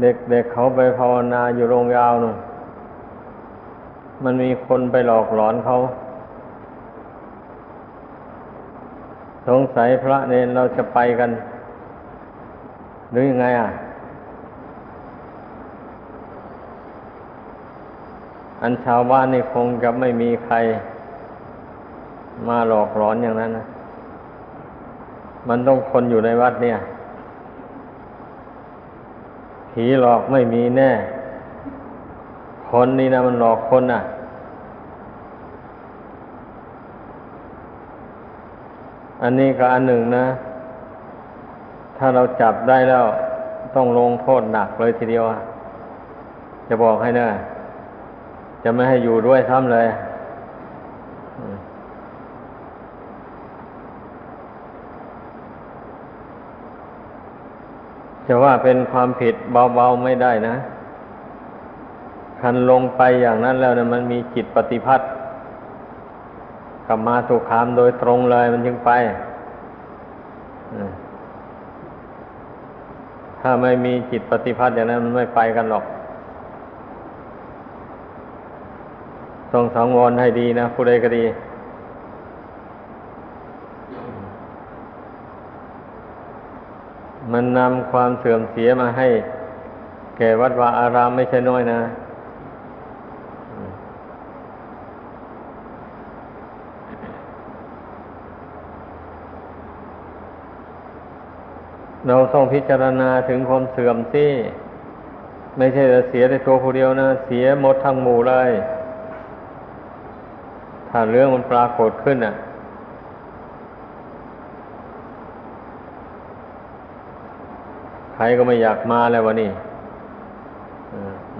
เด็กๆเเขาไปภาวนาอยู่โรงยาวนู่นมันมีคนไปหลอกหลอนเขา สงสัยพระเนนเราจะไปกัน หรือยังไงอะ อันชาวบ้านนี่คงจะไม่มีใคร มาหลอกหลอนอย่างนั้นนะ มันต้องคนอยู่ในวัดเนี่ย ผีหลอกไม่มีแน่ คนนี่นะมันหลอกคนน่ะ อันนี้ก็อันหนึ่งนะ ถ้าเราจับได้แล้วต้องลงโทษหนักเลยทีเดียวอะจะบอกให้นะจะไม่ให้อยู่ด้วยซ้ำเลย จะว่าเป็นความผิดเบาๆไม่ได้นะ คันลงไปอย่างนั้นแล้วนะมันมีจิตปฏิพัติกับมาสุขามโดยตรงเลยมันจึงไป ถ้าไม่มีจิตปฏิพัติอย่างนั้นมันไม่ไปกันหรอก ต้องสังวรให้ดีนะผู้ใดก็ดี มันนำความเสื่อมเสียมาให้ แก่วัดวาอารามไม่ใช่น้อยนะ เราต้องพิจารณาถึงความเสื่อมที่ ไม่ใช่แต่เสียแต่ตัวผู้เดียวนะ เสียหมดทั้งหมู่เลย ถ้าเรื่องมันปรากฏขึ้นอะ ใครก็ไม่อยากมาแล้ววะนี่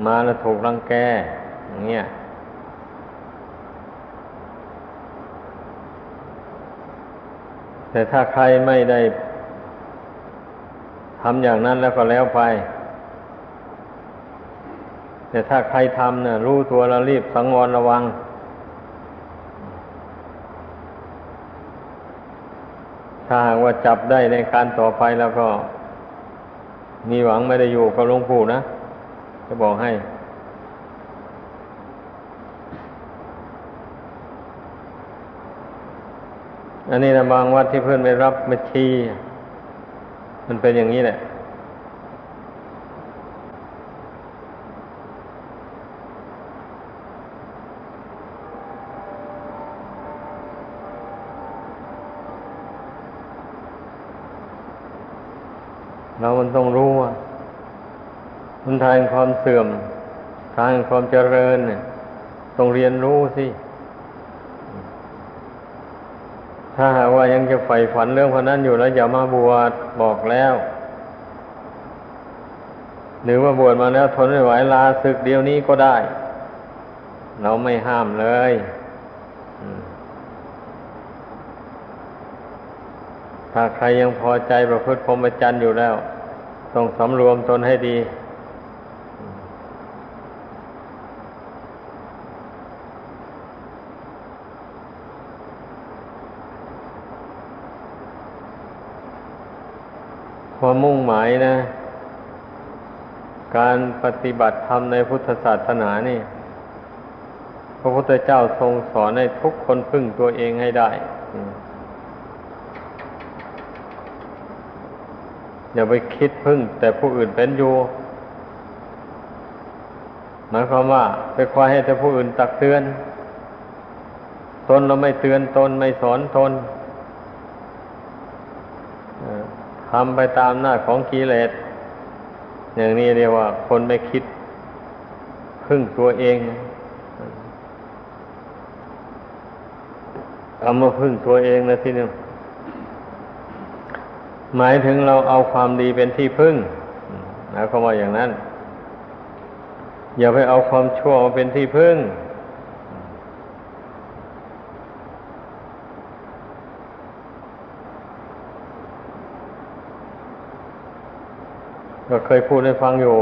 มาแล้วถูกรังแกอย่างเงี้ยแต่ถ้าใครไม่ได้ทำอย่างนั้นแล้วก็แล้วไป แต่ถ้าใครทำเนะ่ะรู้ตัวแล้วรีบสังวรระวัง ถ้าหากว่าจับได้ในการต่อไปแล้วก็ มีหวังไม่ได้อยู่กับหลวงปู่นะ จะบอกให้ อันนี้นะบางวัดที่เพื่อนไปรับมาชี มันเป็นอย่างนี้แหละเรามันต้องรู้ ทางความเสื่อม ทางความเจริญเนี่ยต้องเรียนรู้สิ ถ้าหากว่ายังจะใฝ่ฝันเรื่องพนั้นอยู่แล้วอย่ามาบวชบอกแล้ว หรือว่าบวชมาแล้วทนไม่ไหวลาศึกเดียวนี้ก็ได้ เราไม่ห้ามเลยถ้าใครยังพอใจประพฤติพรหมจรรย์อยู่แล้ว ต้องสำรวมตนให้ดี ความมุ่งหมายนะ การปฏิบัติธรรมในพุทธศาสนานี่ พระพุทธเจ้าทรงสอนให้ทุกคนพึ่งตัวเองให้ได้ อย่าไปคิดพึ่ง แต่ผู้อื่นเป็นอยู่หมายความว่า ไปคอยให้แต่ผู้อื่นตักเตือน ตนเราไม่เตือนตนไม่สอนตน ทำไปตามหน้าของกิเลสอย่างนี้เรียกว่า คนไม่คิดพึ่งตัวเองเอามาพึ่งตัวเองนะที่นี่หมายถึงเราเอาความดีเป็นที่พึ่งนะเขาว่าอย่างนั้น อย่าไปเอาความชั่วมาเป็นที่พึ่ง ก็เคยพูดให้ฟังอยู่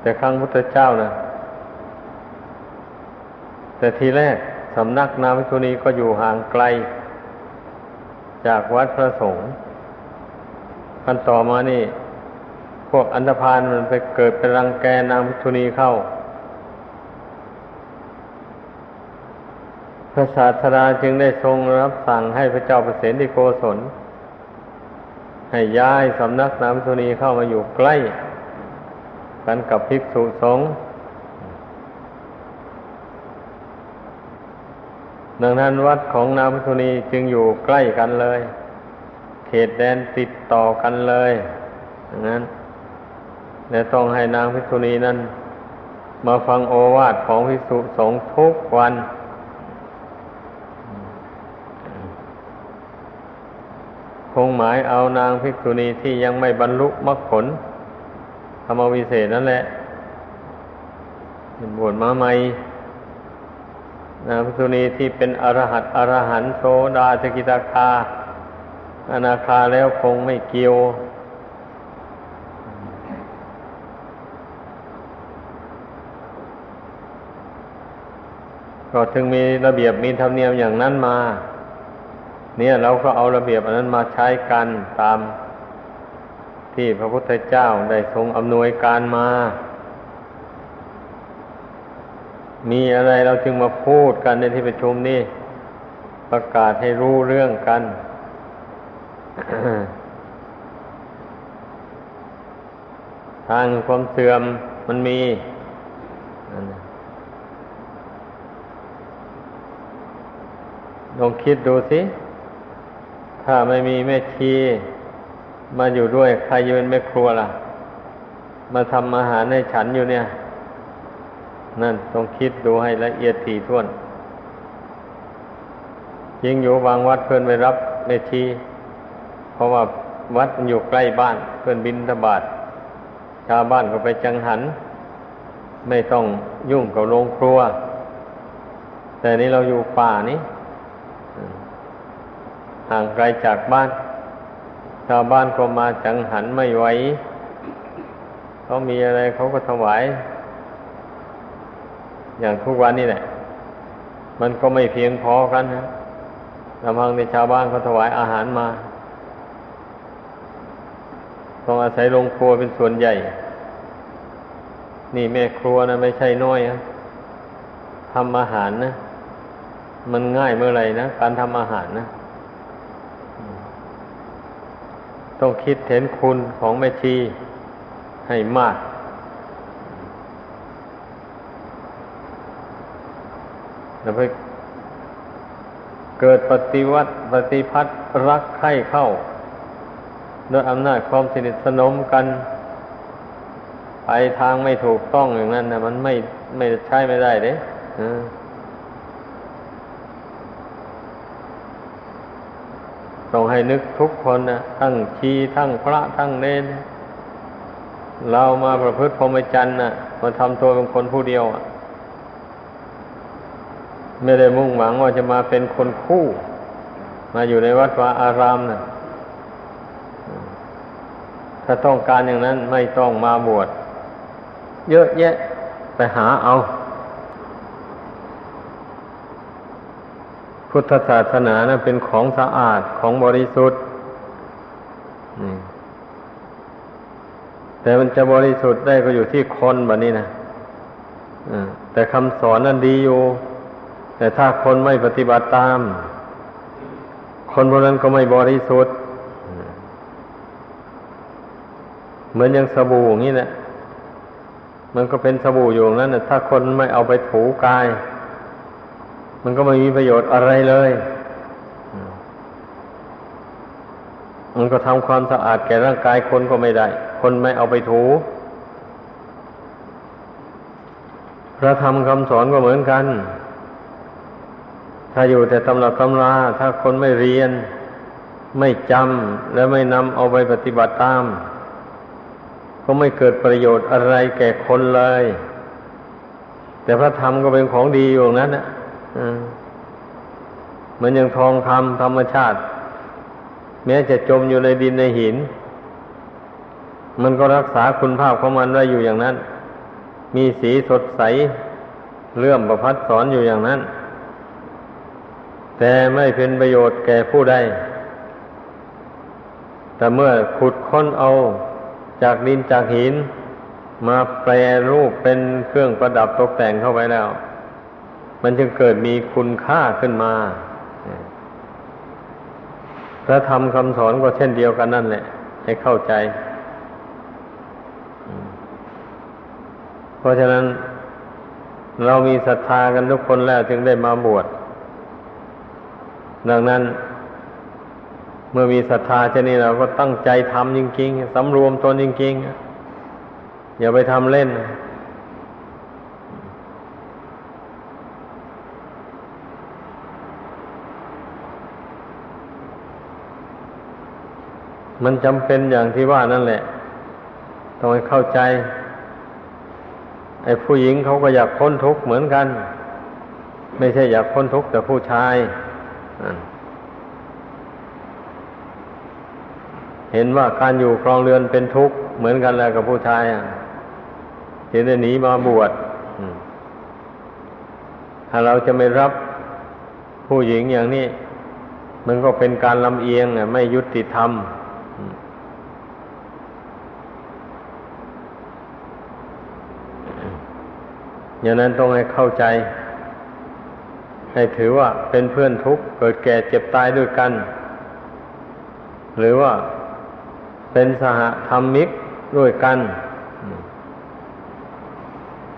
แต่ครั้งพุทธเจ้านะแต่ทีแรกสำนักนาวิทุนีก็อยู่ห่างไกล จากวัดพระสงฆ์กันต่อมานี่ พวกอันธพาลมันไปเกิดเป็นรังแกนางพิทุนีเข้า พระศาสดาจึงได้ทรงรับสั่งให้พระเจ้าปรตที่โกศล ให้ย้ายสำนักนางพิทุนีเข้ามาอยู่ใกล้กันกับภิกษุสงฆ์ดังนั้นวัดของนางพิทุนีจึงอยู่ใกล้กันเลย เขตแดนติดต่อกันเลยดังนั้นและต้องให้นางพิทุนีนั้น มาฟังโอวาทของพิสุสงฆ์ทุกวัน คงหมายเอานางภิกษุณีที่ยังไม่บรรลุมรรคผลธรรมวิเศษนั่นแหละเป็นบวชมาใหม่นางภิกษุณีที่เป็นอรหัตอรหันโสดาสกิตาคา อนาคาแล้วคงไม่เกี่ยวก็ถึงมีระเบียบมีธรรมเนียมอย่างนั้นมา เนี่ยเราก็เอาระเบียบอันนั้นมาใช้กันตามที่พระพุทธเจ้าได้ทรงอำนวยการมา มีอะไรเราจึงมาพูดกันในที่ประชุมนี้ประกาศให้รู้เรื่องกัน ทางความเสื่อมมันมี ลองคิดดูสิ ถ้าไม่มีแม่ชีมาอยู่ด้วยใครจะเป็นแม่ครัวล่ะ มาทำอาหารให้ฉันอยู่เนี่ย นั่นต้องคิดดูให้ละเอียดถี่ถ้วนยิงอยู่บางวัดเพื่อนไปรับแม่ชีเพราะว่าวัดอยู่ใกล้บ้านเพื่อนบินทบาทชาวบ้านก็ไปจังหัน ไม่ต้องยุ่งกับโรงครัว แต่นี้เราอยู่ป่านี้ ห่างไกลจากบ้าน ชาวบ้านก็มาจังหันไม่ไหวเขามีอะไรเขาก็ถวาย อย่างทุกวันนี่แหละ มันก็ไม่เพียงพอกันนะลำพังในชาวบ้านเขาถวายอาหารมา ต้องอาศัยโรงครัวเป็นส่วนใหญ่ นี่แม่ครัวนะไม่ใช่น้อยนะทำอาหารนะ มันง่ายเมื่อไหร่นะ การทำอาหารนะ ต้องคิดเห็นคุณของแม่ชีให้มาก แล้วไปเกิดปฏิวัติปฏิพัติรักใคร่เข้าด้วยอำนาจความสนิทสนมกัน ไปทางไม่ถูกต้องอย่างนั้นนะมันไม่ไม่ใช่ไม่ได้เด้ ต้องให้นึกทุกคนนะทั้งชีทั้งพระทั้งเนนเรามาประพฤติพรหมจรรย์นะมาทำตัวเป็นคนผู้เดียวอะไม่ได้มุ่งหวังว่าจะมาเป็นคนคู่ มาอยู่ในวัดวาอารามนะถ้าต้องการอย่างนั้นไม่ต้องมาบวช เยอะแยะไปหาเอา พุทธศาสนานะเป็นของสะอาดของบริสุทธิ์แต่มันจะบริสุทธิ์ได้ก็อยู่ที่คนแบบนี้นะแต่คำสอนนั้นดีอยู่ แต่ถ้าคนไม่ปฏิบัติตาม คนพวกนั้นก็ไม่บริสุทธิ์เหมือนอย่างสบู่อย่างนี้นะมันก็เป็นสบู่อยู่นั้นนะถ้าคนไม่เอาไปถูกาย มันก็ไม่มีประโยชน์อะไรเลย มันก็ทำความสะอาดแก่ร่างกายคนก็ไม่ได้ คนไม่เอาไปถู พระธรรมคำสอนก็เหมือนกัน ถ้าอยู่แต่ตำรับตำรา ถ้าคนไม่เรียน ไม่จำและไม่นำเอาไปปฏิบัติตาม ก็ไม่เกิดประโยชน์อะไรแก่คนเลย แต่พระธรรมก็เป็นของดีอยู่นั้นนะ เหมือนอย่างทองคำธรรมชาติ แม้จะจมอยู่ในดินในหิน มันก็รักษาคุณภาพของมันไว้อยู่อย่างนั้น มีสีสดใสเลื่อมประพัดสอนอยู่อย่างนั้น แต่ไม่เป็นประโยชน์แก่ผู้ใดแต่เมื่อขุดค้นเอาจากดินจากหิน มาแปรรูปเป็นเครื่องประดับตกแต่งเข้าไปแล้ว มันจึงเกิดมีคุณค่าขึ้นมาพระธรรมคำสอนก็เช่นเดียวกันนั่นแหละ ให้เข้าใจ เพราะฉะนั้นเรามีศรัทธากันทุกคนแล้วจึงได้มาบวช ดังนั้น เมื่อมีศรัทธาเช่นนี้เราก็ตั้งใจทำจริงๆสำรวมตนจริงๆ อย่าไปทำเล่น มันจำเป็นอย่างที่ว่านั่นแหละ ต้องให้เข้าใจ ไอ้ผู้หญิงเขาก็อยากพ้นทุกข์เหมือนกัน ไม่ใช่อยากพ้นทุกข์แต่ผู้ชายเห็นว่าการอยู่ครองเรือนเป็นทุกข์เหมือนกันแล้วกับผู้ชายเห็นได้หนีมาบวชถ้าเราจะไม่รับผู้หญิงอย่างนี้ มันก็เป็นการลำเอียงไม่ยุติธรรม อย่างนั้นต้องให้เข้าใจ ให้ถือว่าเป็นเพื่อนทุกข์เกิดแก่เจ็บตายด้วยกัน หรือว่าเป็นสหธรรมิกด้วยกัน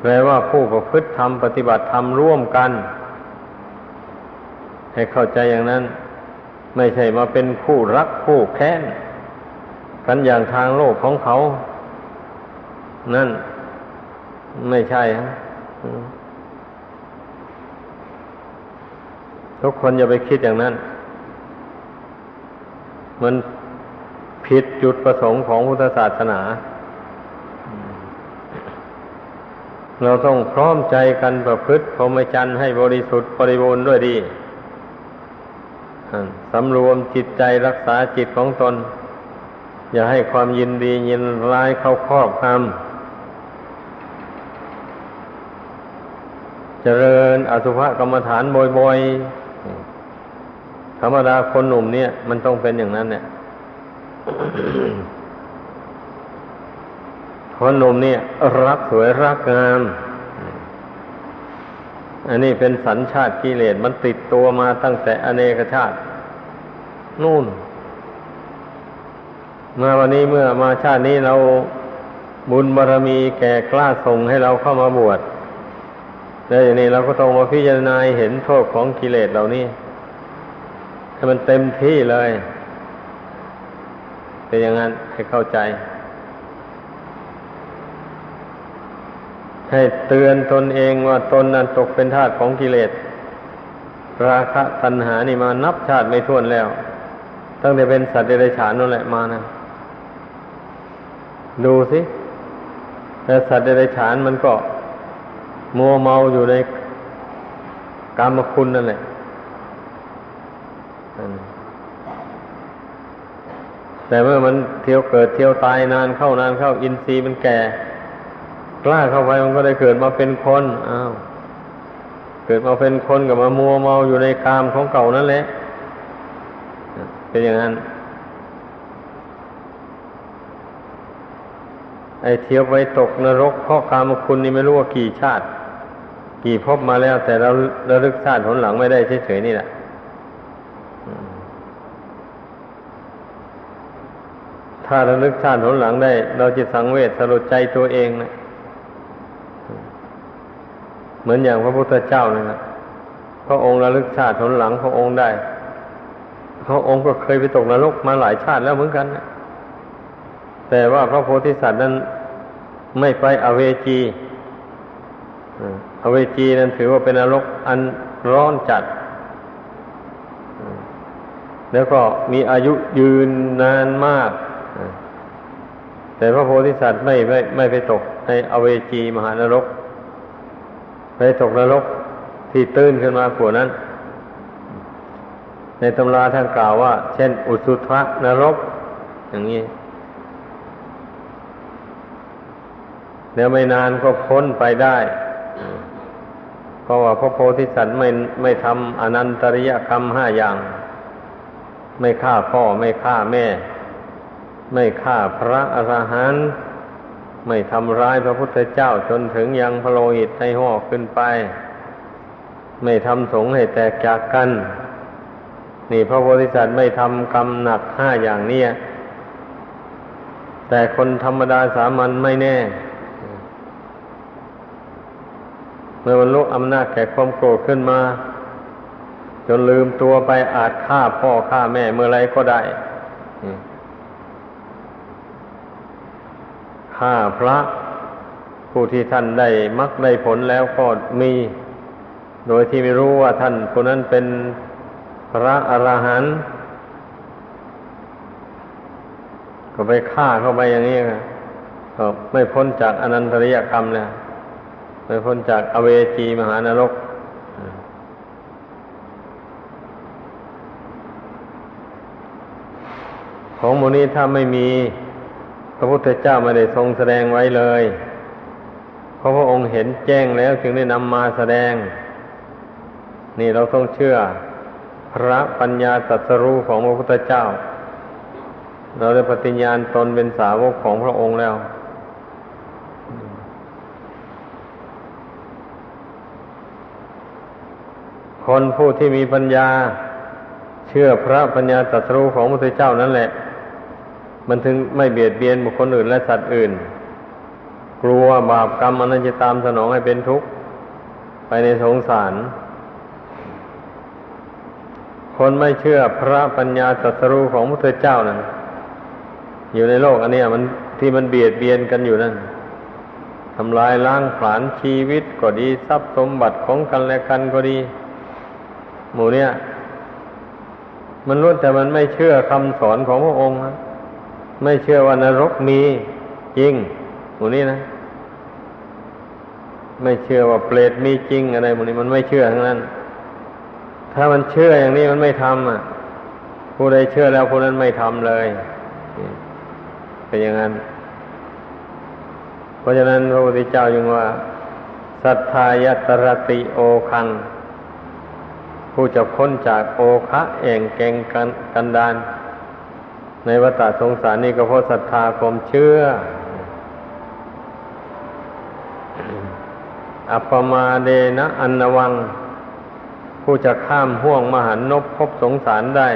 แปลว่าผู้ประพฤติธรรมปฏิบัติธรรมร่วมกัน ให้เข้าใจอย่างนั้น ไม่ใช่มาเป็นคู่รักคู่แค้น กันอย่างทางโลกของเขา นั่นไม่ใช่ฮะทุกคนอย่าไปคิดอย่างนั้น มันผิดจุดประสงค์ของพุทธศาสนา เราต้องพร้อมใจกันประพฤติพรหมจรรย์ให้บริสุทธิ์บริบูรณ์ด้วยดีสำรวมจิตใจรักษาจิตของตน อย่าให้ความยินดียินร้ายเข้าครอบงำเจริญอสุภกรรมฐานบ่อยๆ ธรรมดาคนหนุ่มเนี่ย มันต้องเป็นอย่างนั้นเนี่ยคนหนุ่มเนี่ย รักสวยรักงาม อันนี้เป็นสัญชาติกิเลสมันติดตัวมาตั้งแต่อเนกชาติ นู่น มาวันนี้เมื่อมาชาตินี้เราบุญบารรมีแก่กล้าส่งให้เราเข้ามาบวชแล้วอย่างนี้เราก็ต้องมาพิจารณาเห็นโทษของกิเลสเหล่านี้ให้มันเต็มที่เลยเป็นอย่างนั้นให้เข้าใจ ให้เตือนตนเองว่าตนนั้นตกเป็นทาสของกิเลส ราคะตัณหานี่มานับชาติไม่ท้วนแล้ว ตั้งแต่เป็นสัตว์เดรัจฉานนั่นแหละมานะ ดูสิแต่สัตว์เดรัจฉานมันก็ มัวเมาอยู่ในกรรมคุณนั่นแหละแต่เมื่อมันเที่ยวเกิดเที่ยวตายนานเข้านานเข้าอินทรีย์มันแก่ กล้าเข้าไปมันก็ได้เกิดมาเป็นคนอ้าวเกิดมาเป็นคนกับมามัวเมาอยู่ในกามของเก่านั่นแหละเป็นอย่างนั้น ไอเที่ยวไปตกนรกเพราะกามคุณนี่ไม่รู้ว่ากี่ชาติ กี่พบมาแล้ว แต่เราเราลึกชาติผลหลังไม่ได้เฉยๆนี่แหละถ้าราลึกชาติผลหลังได้ เราจะสังเวชสลดใจตัวเองนะเหมือนอย่างพระพุทธเจ้าเลยนะพระองค์ระลึกชาติผลหลังพระองค์ได้พระองค์ก็เคยไปตกนรกมาหลายชาติแล้วเหมือนกันนะ แต่ว่าพระโพธิสัตว์นั้นไม่ไปอเวจีอเวจีนั้นถือว่าเป็นนรกอันร้อนจัด แล้วก็มีอายุยืนนานมาก แต่พระโพธิสัตว์ไม่ไม่ไม่ไปตกในอเวจีมหานรก ไปตกนรกที่ตื้นขึ้นมากว่านั้น ในตำราท่านกล่าวว่า เช่น อุสุทะนรก อย่างนี้ เดี๋ยวไม่นานก็พ้นไปได้ เพราะว่าพระโพธิสัตว์ไม่ไม่ทำอนันตริยกรรมห้าอย่าง ไม่ฆ่าพ่อไม่ฆ่าแม่ ไม่ฆ่าพระอรหันต์ไม่ทำร้ายพระพุทธเจ้าจนถึงยังพระโลหิตให้ห่อขึ้นไป ไม่ทำสงฆ์ให้แตกจากกัน นี่พระโพธิสัตว์ไม่ทำกรรมหนักห้าอย่างนี้แต่คนธรรมดาสามัญไม่แน่ เมื่อมันลุกอำนาจแก่ความโกรธขึ้นมา จนลืมตัวไปอาจฆ่าพ่อฆ่าแม่เมื่อไรก็ได้ฆ่าพระผู้ที่ท่านได้มักได้ผลแล้วก็มี โดยที่ไม่รู้ว่าท่านคนนั้นเป็นพระอรหันต์ก็ไปฆ่าเข้าไปอย่างนี้ก็ไม่พ้นจากอนันตริยกรรมเลย ไม่พ้นจากอเวจีมหานรก ของมูนี้ถ้าไม่มี พระพุทธเจ้าไม่ได้ทรงแสดงไว้เลยเพราะพระองค์เห็นแจ้งแล้วจึงได้นำมาแสดง นี่เราต้องเชื่อ พระปัญญาตรัสรู้ของพระพุทธเจ้า เราได้ปฏิญญาณตนเป็นสาวกของพระองค์แล้ว คนผู้ที่มีปัญญา เชื่อพระปัญญาตรัสรู้ของพระพุทธเจ้านั่นแหละ มันถึงไม่เบียดเบียนบุคคลอื่นและสัตว์อื่น กลัวบาปกรรมมันจะตามสนองให้เป็นทุกข์ ไปในสงสาร คนไม่เชื่อพระปัญญาตรัสรู้ของพระเจ้านั้นอยู่ในโลกอันนี้มันที่มันเบียดเบียนกันอยู่นั่นทำลายล้างผลาญชีวิตก็ดีทรัพย์สมบัติของกันและกันก็ดี หมู่เนี้ยมันรู้แต่มันไม่เชื่อคำสอนของพระองค์นะไม่เชื่อว่านรกมีจริง หมูนี้นะ ไม่เชื่อว่าเปรตมีจริงอะไรหมูนี้มันไม่เชื่อทั้งนั้น ถ้ามันเชื่ออย่างนี้มันไม่ทำอะ ผู้ใดเชื่อแล้วผู้นั้นไม่ทำเลยเป็นอย่างนั้น เพราะฉะนั้นพระพุทธเจ้ายังว่า สัทธายตรติโอคัง ผู้จะพ้นจากโอคะเองเก่งกันกันดานในวัฏสงสารนี่ก็เพราะศรัทธาความเชื่อ อัปมาเดนะอันวัง ผู้จะข้ามห่วงมหันนบพบสงสารได้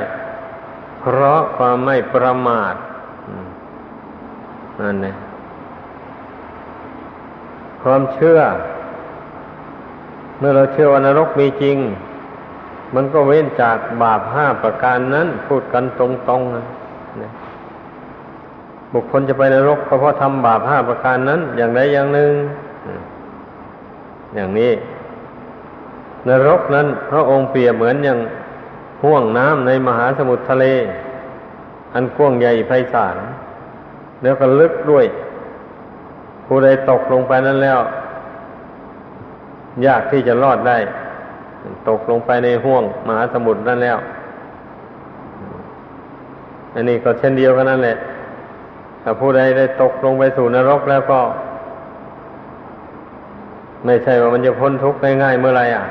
เพราะความไม่ประมาทนั่นเองความเชื่อ เมื่อเราเชื่อว่านรกมีจริง มันก็เว้นจากบาปห้าประการนั้น พูดกันตรงๆนะบุคคลจะไปนรกก็เพราะทำบาปห้าประการนั้น อย่างใดอย่างหนึ่ง อย่างนี้ นรกนั้น พระองค์เปรียบเหมือนอย่างห่วงน้ำในมหาสมุทรทะเล อันกว้างใหญ่ไพศาลแล้วก็ลึกด้วย ผู้ใดตกลงไปนั้นแล้ว ยากที่จะรอดได้ ตกลงไปในห่วงมหาสมุทรนั่นแล้ว อันนี้ก็เช่นเดียวกันนั่นแหละ ถ้าผู้ใดได้ตกลงไปสู่นรกแล้วก็ ไม่ใช่ว่ามันจะพ้นทุกข์ง่ายๆเมื่อไรอะ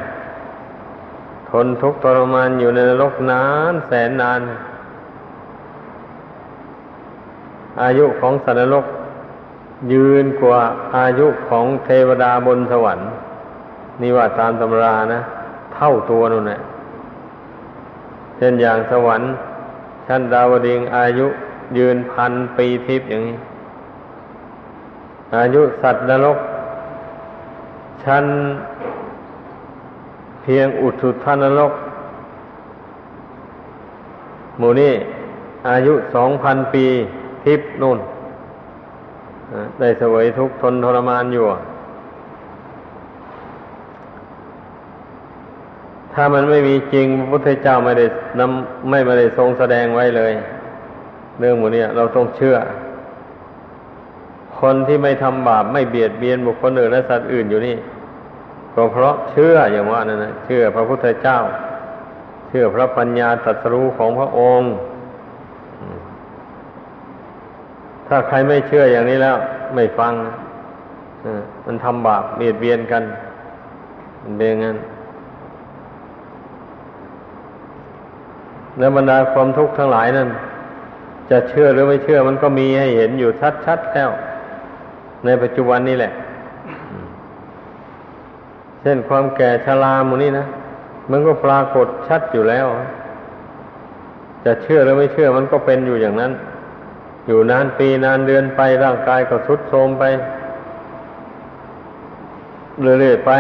ทนทุกข์ทรมานอยู่ในนรกนานแสนนาน อายุของสัตว์นรกยืนกว่าอายุของเทวดาบนสวรรค์ นี่ว่าตามตำรานะ เท่าตัวนู่นแหละเช่นอย่างสวรรค์ชั้นดาวดิงอายุยืนพันปีทิพย์อย่างนี้ อายุสัตว์นรก ชั้นเพียงอุทุทานรกหมู่นี้อายุสองพันปีทิพย์นู่น ได้สวยทุกทนทรมานอยู่ ถ้ามันไม่มีจริงพระพุทธเจ้าไม่ได้นำไม่มาได้ทรงแสดงไว้เลย เรื่องหมดนี้เราต้องเชื่อ คนที่ไม่ทำบาปไม่เบียดเบียนบุคคลอื่นและสัตว์อื่นอยู่นี่ก็เพราะเชื่ออย่างว่านั่นนะเชื่อพระพุทธเจ้า เชื่อพระปัญญาตรัสรู้ของพระองค์ ถ้าใครไม่เชื่ออย่างนี้แล้ว ไม่ฟังมันทำบาปเบียดเบียนกันเป็นอย่างนั้น และบรรดาความทุกข์ทั้งหลายนั้นจะเชื่อหรือไม่เชื่อมันก็มีให้เห็นอยู่ชัดๆแล้ว ในปัจจุบันนี้แหละ เช่นความแก่ชราหมูนี่นะมันก็ปรากฏชัดอยู่แล้ว จะเชื่อหรือไม่เชื่อมันก็เป็นอยู่อย่างนั้น อยู่นานปีนานเดือนไปร่างกายก็ทรุดโทรมไปเรื่อยๆไป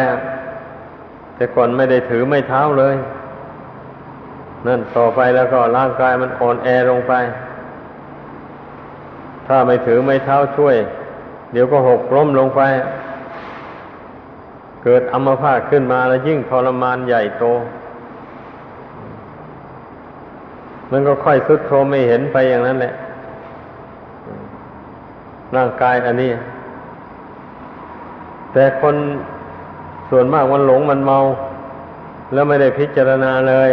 แต่ก่อนไม่ได้ถือไม่เท้าเลย นั่นต่อไปแล้วก็ร่างกายมันอ่อนแอลงไป ถ้าไม่ถือไม่เท้าช่วย เดี๋ยวก็หกล้มลงไป เกิดอัมพาตขึ้นมาแล้วยิ่งทรมานใหญ่โต มันก็ค่อยสุดโทรมไม่เห็นไปอย่างนั้นแหละ ร่างกายอันนี้ แต่คนส่วนมากมันหลงมันเมา แล้วไม่ได้พิจารณาเลย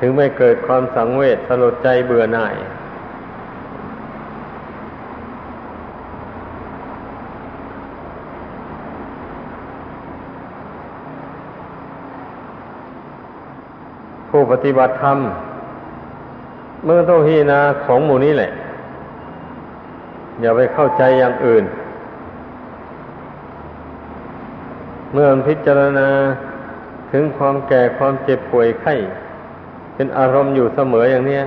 ถึงไม่เกิดความสังเวชสลดใจเบื่อหน่าย ผู้ปฏิบัติธรรม เมื่อต้องพิจารณาของหมู่นี้แหละ อย่าไปเข้าใจอย่างอื่น เมื่อพิจารณาถึงความแก่ความเจ็บป่วยไข้ เป็นอารมณ์อยู่เสมออย่างนี้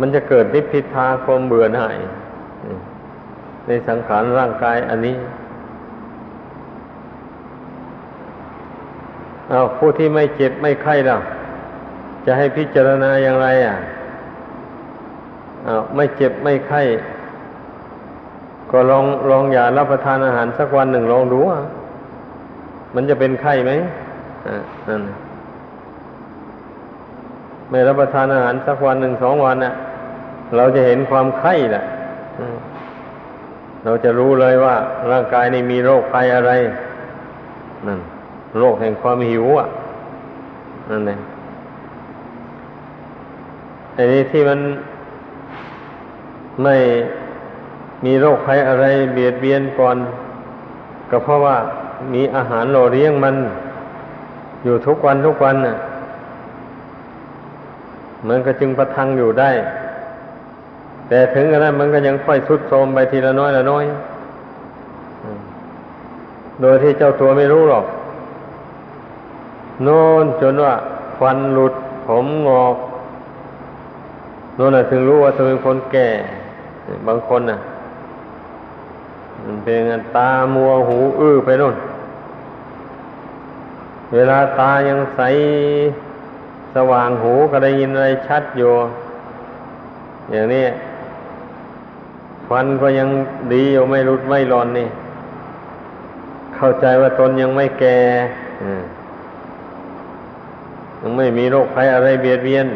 มันจะเกิดนิพพิทาความเบื่อหน่ายในสังขารร่างกายอันนี้เอาผู้ที่ไม่เจ็บไม่ไข้ล่ะ จะให้พิจารณาอย่างไร อะเอาไม่เจ็บไม่ไข้ ก็ลองลองอย่ารับประทานอาหารสักวันหนึ่งลองดูอะมันจะเป็นไข้ไหมอะนั่น ไม่รับประทานอาหารสักวันหนึ่งสองวันน่ะ เราจะเห็นความไข้แหละเราจะรู้เลยว่า ร่างกายนี้มีโรคภัยอะไรนั่นโรคแห่งความหิวอะนั่นเองไอ้นี้ที่มันไม่มีโรคภัยอะไร เบียดเบียนก่อน ก็เพราะว่ามีอาหารหล่อเลี้ยงมัน อยู่ทุกวันทุกวันน่ะ มันก็จึงประทังอยู่ได้ แต่ถึงกระนั้นมันก็ยังค่อยทุดโทรมไปทีละน้อยละน้อย โดยที่เจ้าตัวไม่รู้หรอก โน่นจนว่าฟันหลุดผมงอกโน่นน่ะถึงรู้ว่าเธอเป็นคนแก่ บางคนน่ะ มันเป็นตามัวหูอื้อไปโน่น เวลาตายังใส สว่างหูก็ได้ยินอะไรชัดอยู่ อย่างนี้ฟันก็ยังดีอยู่ไม่รุดไม่รอนนี่ เข้าใจว่าตนยังไม่แก่ยังไม่มีโรคภัยอะไรเบียดเบียน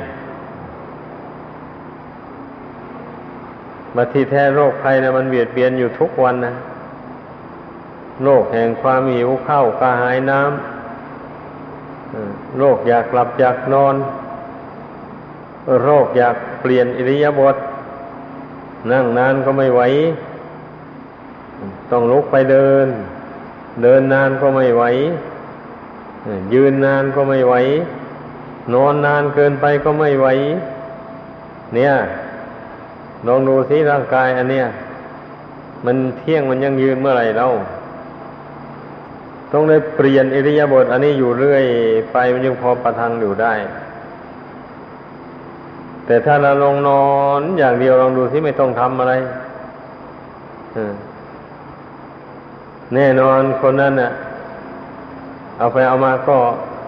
มาที่แท้โรคภัยนะมันเบียดเบียนอยู่ทุกวันนะโรคแห่งความหิวข้าวกระหายน้ำ โรคอยากหลับอยากนอน โรคอยากเปลี่ยนอิริยาบถนั่งนานก็ไม่ไหว ต้องลุกไปเดิน เดินนานก็ไม่ไหว ยืนนานก็ไม่ไหว นอนนานเกินไปก็ไม่ไหว เนี่ยลองดูสิร่างกายอันเนี้ยมันเที่ยงมันยังยืนเมื่อไหร่แล้ว ต้องได้เปลี่ยนอิริยาบถอันนี้อยู่เรื่อยไปมันยังพอประทังอยู่ได้ แต่ถ้าเราลงนอนอย่างเดียวลองดูที่ไม่ต้องทำอะไรแน่นอนคนนั้นน่ะ เอาไปเอามาก็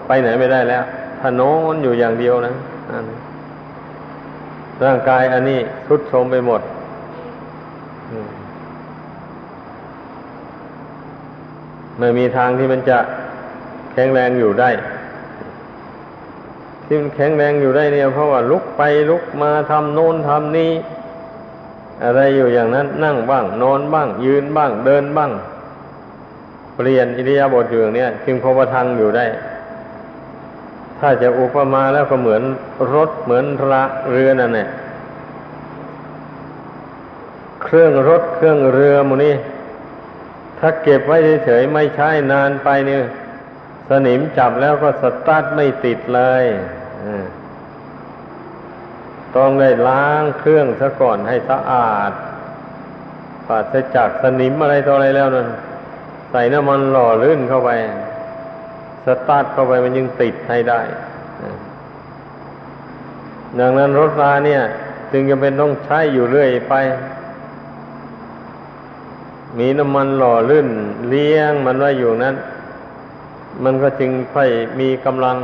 ไปไหนไม่ได้แล้วถ้านอนอยู่อย่างเดียวนะร่างกายอันนี้ทุดโทรมไปหมด ไม่มีทางที่มันจะแข็งแรงอยู่ได้ ที่มันแข็งแรงอยู่ได้เนี่ย เพราะว่าลุกไปลุกมาทำโน้นทำนี้ อะไรอยู่อย่างนั้น นั่งบ้าง นอนบ้าง ยืนบ้าง เดินบ้าง เปลี่ยนอิริยาบถอยู่อย่างนี้จึงพอประทังอยู่ได้ ถ้าจะอุปมาแล้วก็เหมือนรถเหมือนระเรือนั่นแหละเครื่องรถเครื่องเรือมูนี่ ถ้าเก็บไว้เฉยๆไม่ใช้นานไปเนี่ยสนิมจับแล้วก็สตาร์ทไม่ติดเลยต้องได้ล้างเครื่องซะก่อนให้สะอาดปราศจากสนิมอะไรต่ออะไรแล้วนั่นใส่น้ำมันหล่อลื่นเข้าไป สตาร์ทเข้าไปมันยังติดให้ได้ดังนั้นรถราเนี่ย จึงจะเป็นต้องใช้อยู่เรื่อยไป มีน้ำมันหล่อลื่นเลี้ยงมันไว้อยู่นั้น มันก็จึงค่อยมีกำลัง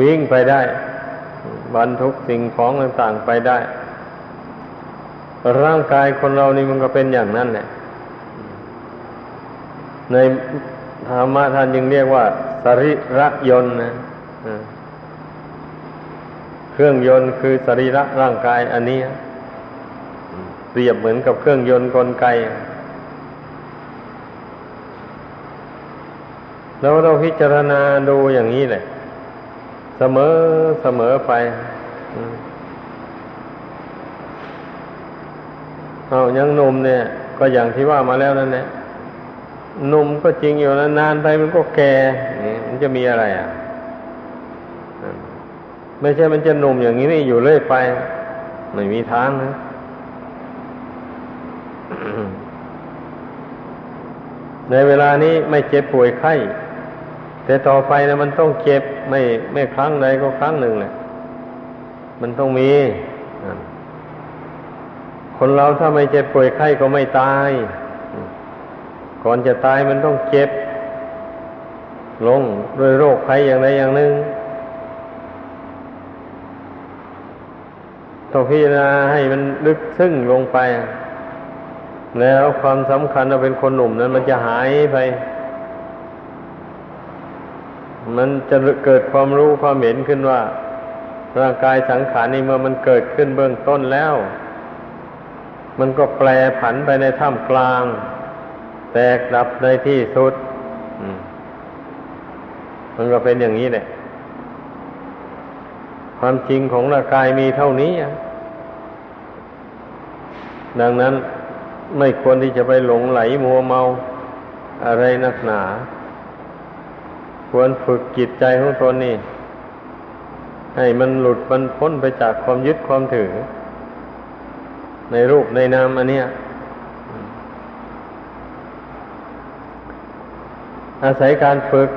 วิ่งไปได้บรรทุกสิ่งของต่างๆไปได้ ร่างกายคนเรานี่มันก็เป็นอย่างนั้นแหละในธรรมะท่านยังเรียกว่า สริระยนต์นะเครื่องยนต์คือสรีระร่างกายอันนี้ เปรียบเหมือนกับเครื่องยนต์กลไก แล้วเราพิจารณาดูอย่างนี้แหละ เสมอเสมอไปเอายังหนุ่มเนี่ย ก็อย่างที่ว่ามาแล้วนั่นแหละหนุ่มก็จริงอยู่นะนานไปมันก็แก่มันจะมีอะไรอะไม่ใช่มันจะหนุ่มอย่างนี้นี่อยู่เรื่อยไปไม่มีทางนะในเวลานี้ไม่เจ็บป่วยไข้ แต่ต่อไปนะมันต้องเจ็บไม่ไม่ครั้งใดก็ครั้งหนึ่งแหละมันต้องมี คนเราถ้าไม่เจ็บป่วยไข้ก็ไม่ตาย ก่อนจะตายมันต้องเจ็บ ลงด้วยโรคภัยอย่างใดอย่างหนึ่งต้องพิจารณาให้มันลึกซึ้งลงไป แล้วความสำคัญเราเป็นคนหนุ่มนั้นมันจะหายไป มันจะเกิดความรู้ความเห็นขึ้นว่า ร่างกายสังขารนี้เมื่อมันเกิดขึ้นเบื้องต้นแล้ว มันก็แปลผันไปในท่ามกลาง แตกดับในที่สุดมันก็เป็นอย่างนี้แหละความจริงของร่างกายมีเท่านี้ดังนั้นไม่ควรที่จะไปหลงไหลมัวเมาอะไรนักหนา ควรฝึกจิตใจของตนนี่ ให้มันหลุดมันพ้นไปจากความยึดความถือ ในรูปในนามอันเนี้ยอาศัยการฝึก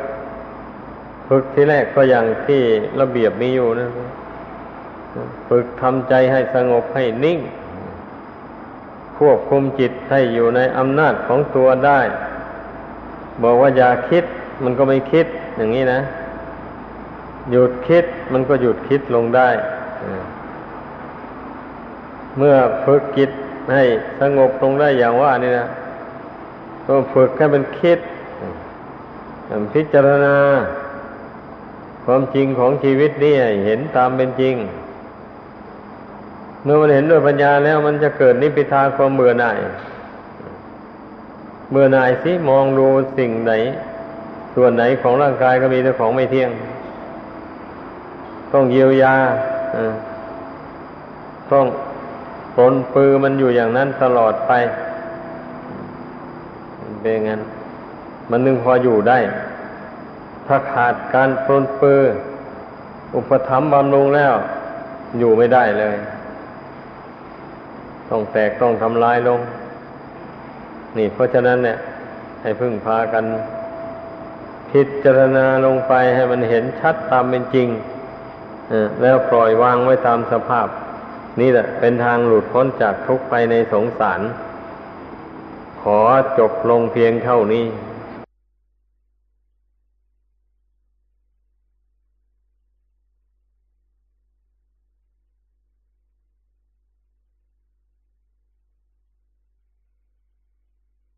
ฝึกที่แรกก็อย่างที่ระเบียบมีอยู่นะฝึกทำใจให้สงบให้นิ่ง ควบคุมจิตให้อยู่ในอำนาจของตัวได้ บอกว่าอย่าคิด มันก็ไม่คิด อย่างนี้นะ หยุดคิดมันก็หยุดคิดลงได้เมื่อฝึกจิตให้สงบลงได้อย่างว่านี่นะก็ฝึกให้มันคิดพิจารณา ความจริงของชีวิตนี่เห็นตามเป็นจริง เมื่อมันเห็นด้วยปัญญาแล้วมันจะเกิดนิพพิทาความเบื่อหน่าย เบื่อหน่ายสิมองดูสิ่งไหน ส่วนไหนของร่างกายก็มีแต่ของไม่เที่ยง ต้องเยียวยาต้องปนปือมันอยู่อย่างนั้นตลอดไป เป็นงั้น มันนึงพออยู่ได้ ถ้าขาดการปรนเปือ อุปธรรมบำรุงแล้ว อยู่ไม่ได้เลย ต้องแตกต้องทำลายลง นี่เพราะฉะนั้นเนี่ย ให้พึ่งพากัน พิจารณาลงไปให้มันเห็นชัดตามเป็นจริงแล้วปล่อยวางไว้ตามสภาพ นี่แหละเป็นทางหลุดพ้นจากทุกข์ไปในสงสาร ขอจบลงเพียงเท่านี้